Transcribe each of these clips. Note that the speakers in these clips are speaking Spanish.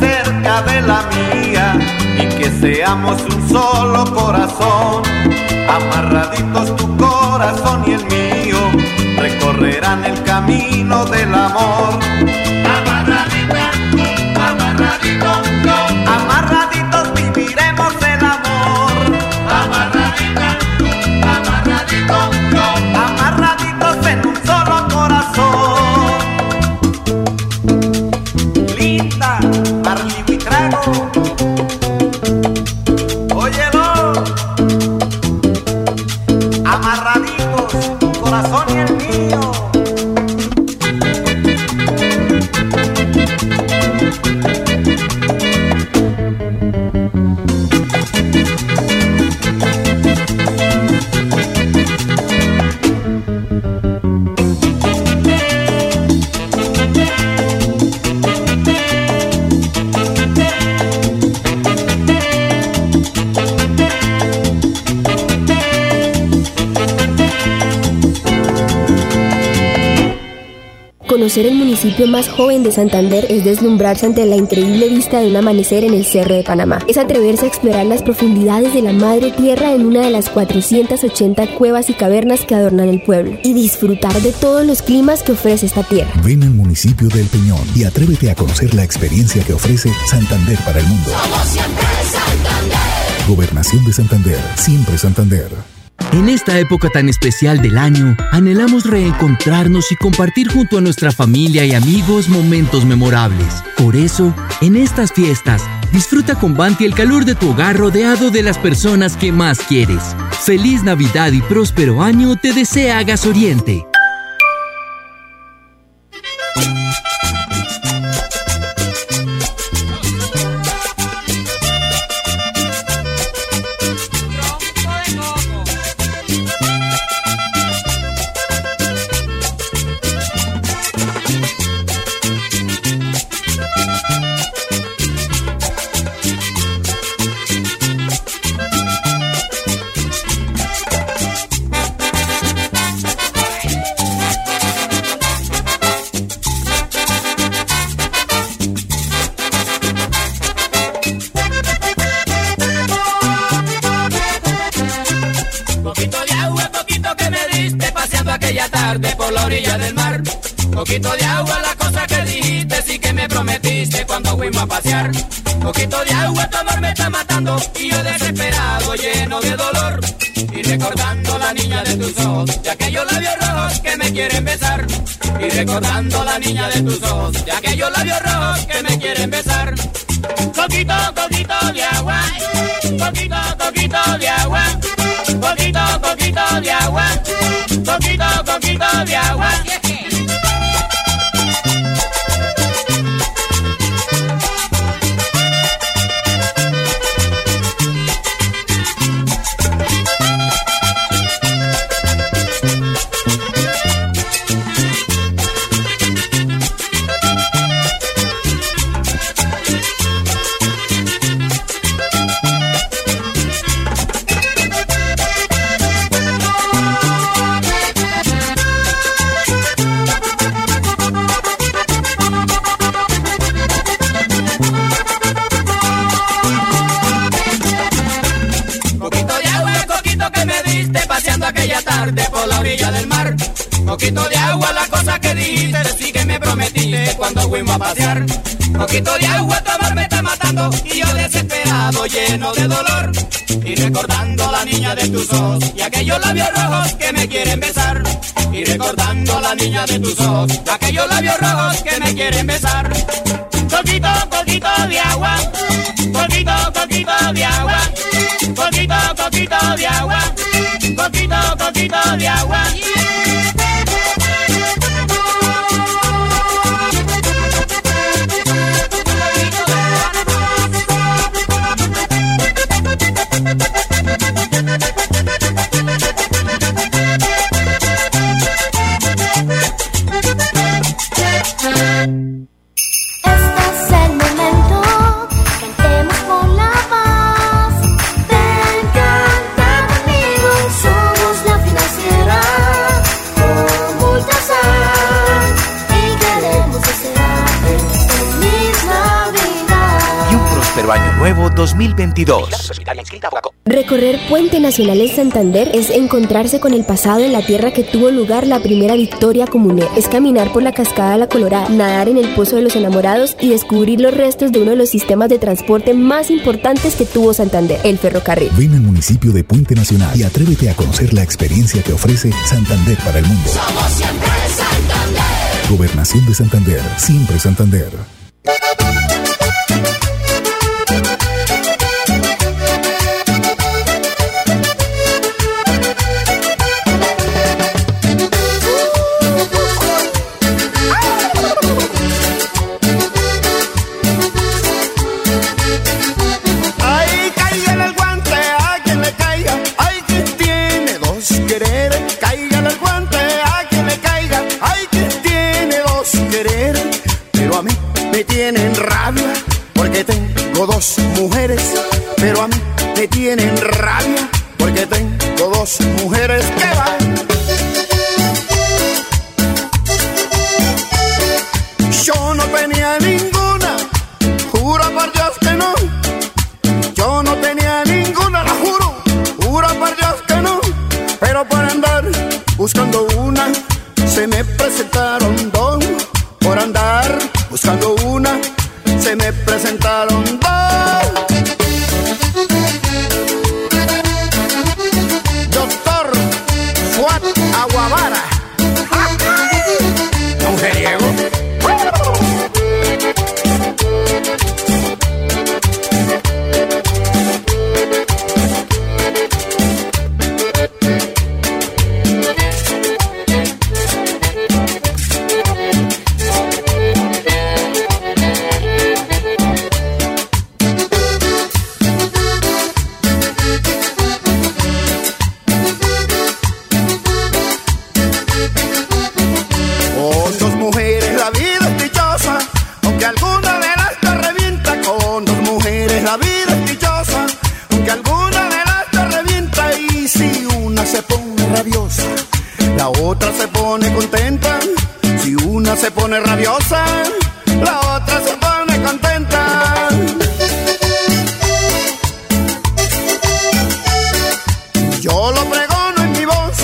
cerca de la mía y que seamos un solo corazón. Amarraditos tu corazón y el mío recorrerán el camino del amor. Amarradito, amarradito, no. amarradito. Ser el municipio más joven de Santander es deslumbrarse ante la increíble vista de un amanecer en el Cerro de Panamá. Es atreverse a explorar las profundidades de la madre tierra en una de las 480 cuevas y cavernas que adornan el pueblo y disfrutar de todos los climas que ofrece esta tierra. Ven al municipio del Peñón y atrévete a conocer la experiencia que ofrece Santander para el mundo. Gobernación de Santander, siempre Santander. En esta época tan especial del año, anhelamos reencontrarnos y compartir junto a nuestra familia y amigos momentos memorables. Por eso, en estas fiestas, disfruta con Banti el calor de tu hogar rodeado de las personas que más quieres. Feliz Navidad y próspero año te desea Gas Oriente. Quieren besar. Y recordando la niña de tus ojos, de aquellos labios rojos que me quieren besar. Coquito, coquito de agua, coquito, coquito de agua, coquito, coquito de agua, coquito, coquito de agua. Coquito de agua, la cosa que dijiste, sí que me prometiste cuando fuimos a pasear. Coquito de agua, tu amor me está matando y yo desesperado, lleno de dolor. Y recordando a la niña de tus ojos y aquellos labios rojos que me quieren besar. Y recordando a la niña de tus ojos, aquellos labios rojos que me quieren besar. Coquito, coquito de agua, coquito, coquito de agua, coquito, coquito de agua, coquito, coquito de agua. 2022. Recorrer Puente Nacional en Santander es encontrarse con el pasado en la tierra que tuvo lugar la primera victoria comunera. Es caminar por la cascada La Colorada, nadar en el Pozo de los Enamorados y descubrir los restos de uno de los sistemas de transporte más importantes que tuvo Santander, el ferrocarril. Ven al municipio de Puente Nacional y atrévete a conocer la experiencia que ofrece Santander para el mundo. Somos siempre Santander. Gobernación de Santander, siempre Santander. pone rabiosa, la otra se pone contenta. Yo lo pregono en mi voz,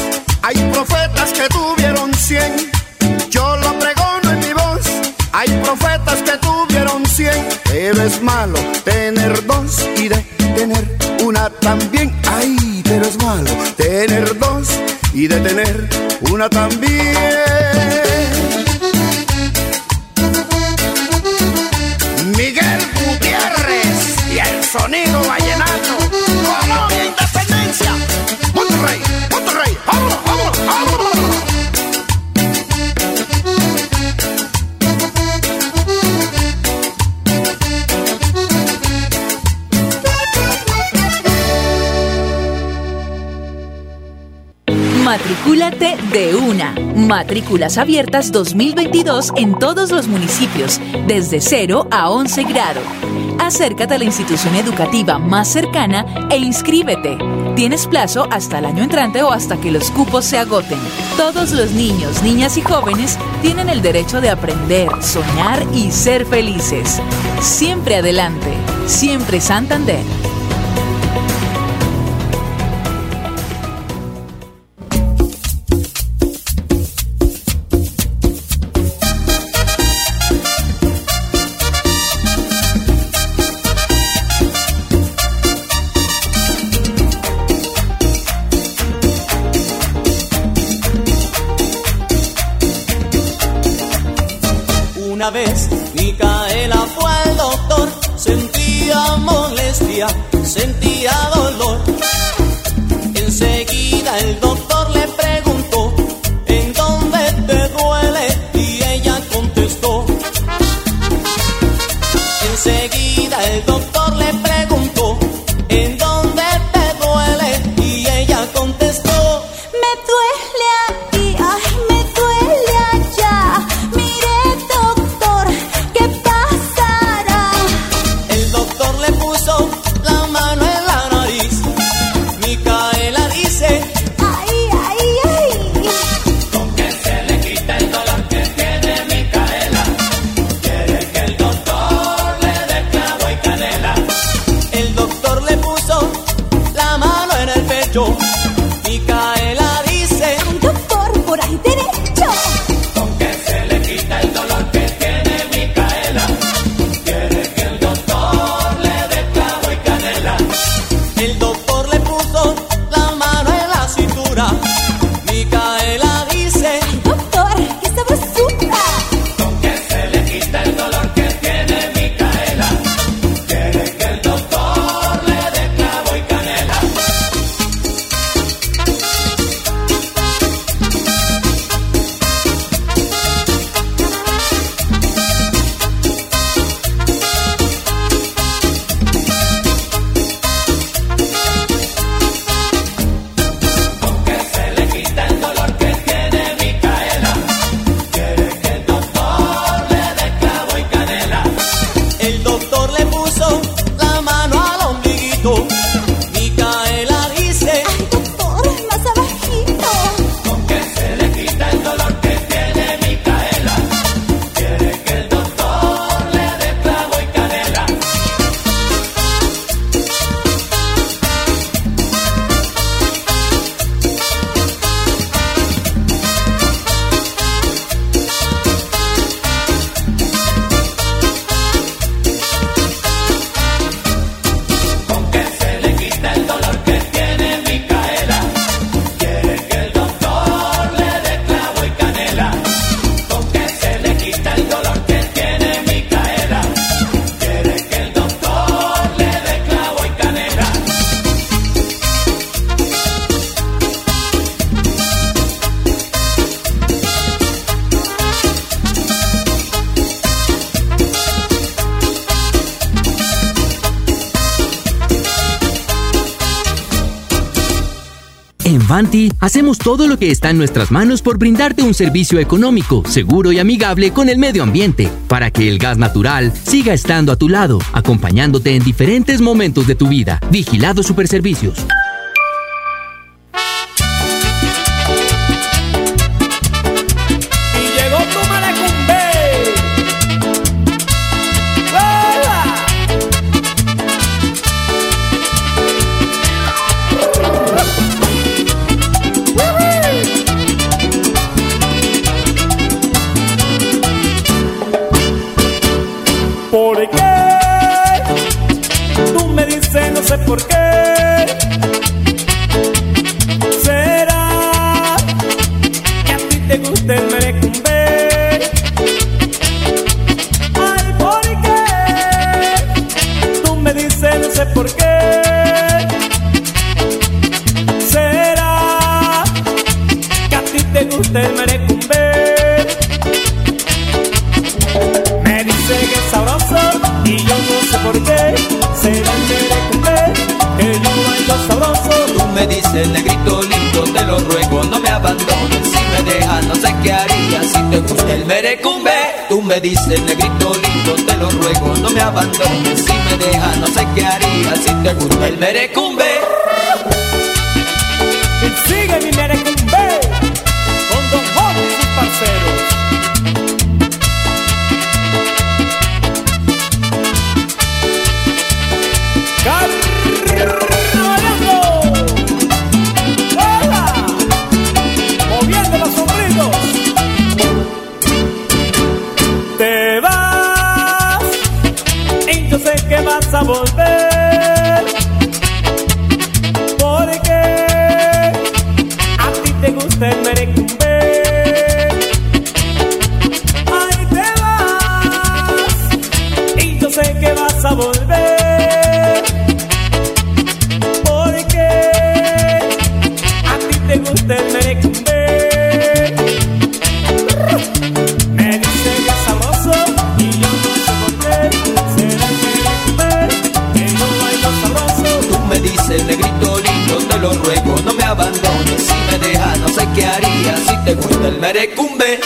hay profetas que tuvieron cien. Yo lo pregono en mi voz, hay profetas que tuvieron cien. Pero es malo tener dos y de tener una también. Ay, pero es malo tener dos y de tener una también. de una. Matrículas abiertas 2022 en todos los municipios, desde 0 a 11 grado. Acércate a la institución educativa más cercana e inscríbete. Tienes plazo hasta el año entrante o hasta que los cupos se agoten. Todos los niños, niñas y jóvenes tienen el derecho de aprender, soñar y ser felices. Siempre adelante, siempre Santander. Hacemos todo lo que está en nuestras manos por brindarte un servicio económico, seguro y amigable con el medio ambiente, para que el gas natural siga estando a tu lado, acompañándote en diferentes momentos de tu vida. Vigilado Superservicios. del merecumbe. Me dice que es sabroso y yo no sé por qué. Será el merecumbe que yo bailo sabroso. Tú me dices, negrito lindo, te lo ruego, no me abandones. Si me dejas, no sé qué haría si te gusta el merecumbe. Tú me dices, negrito lindo, te lo ruego, no me abandones. Si me dejas, no sé qué haría si te gusta el merecumbe. merecumbe.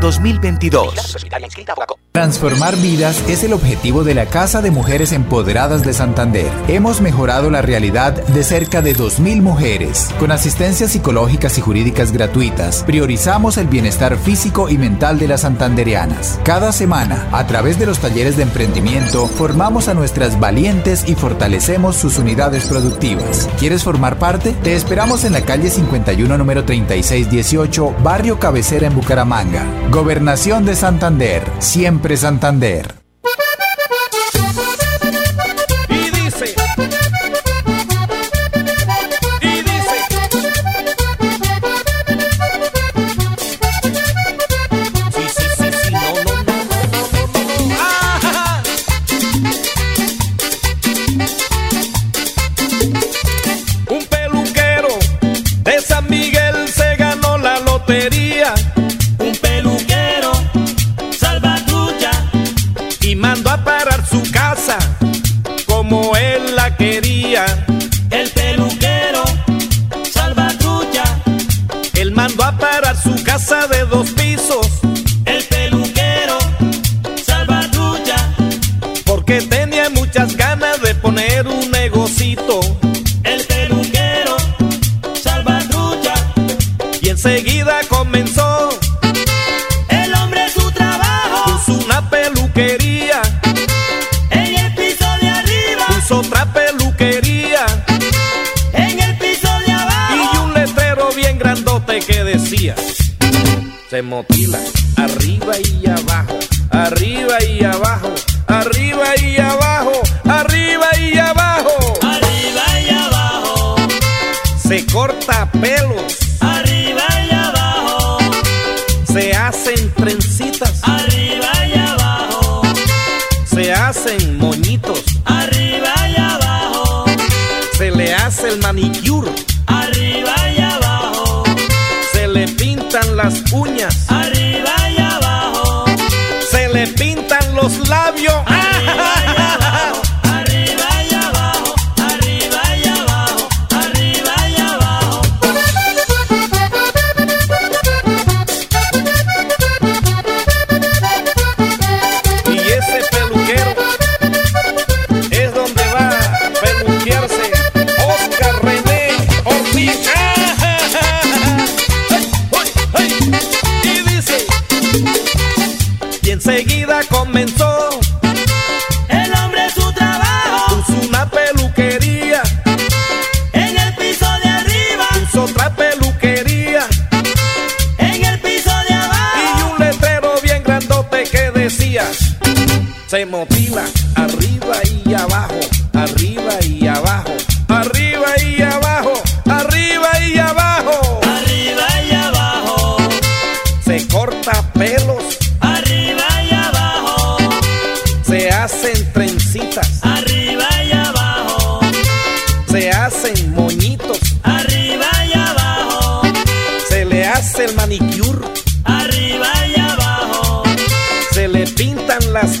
2022. Transformar vidas es el objetivo de la Casa de Mujeres Empoderadas de Santander. Hemos mejorado la realidad de cerca de 2.000 mujeres. Con asistencias psicológicas y jurídicas gratuitas, priorizamos el bienestar físico y mental de las santandereanas. Cada semana, a través de los talleres de emprendimiento, formamos a nuestras valientes y fortalecemos sus unidades productivas. ¿Quieres formar parte? Te esperamos en la calle 51, número 3618, barrio Cabecera en Bucaramanga. Gobernación de Santander, siempre Santander. enseguida comenzó. El hombre su trabajo puso una peluquería. En el piso de arriba puso otra peluquería. En el piso de abajo y un letrero bien grandote que decía: Se motila arriba y abajo, arriba y abajo, arriba y abajo, arriba y abajo. Arriba y abajo. Se corta pelos manicure. Arriba y abajo. Se le pintan las uñas. Arriba y abajo. Se le pintan los labios. Ah, otra peluquería. En el piso de abajo. Y un letrero bien grandote que decía: Se motila arriba y abajo. las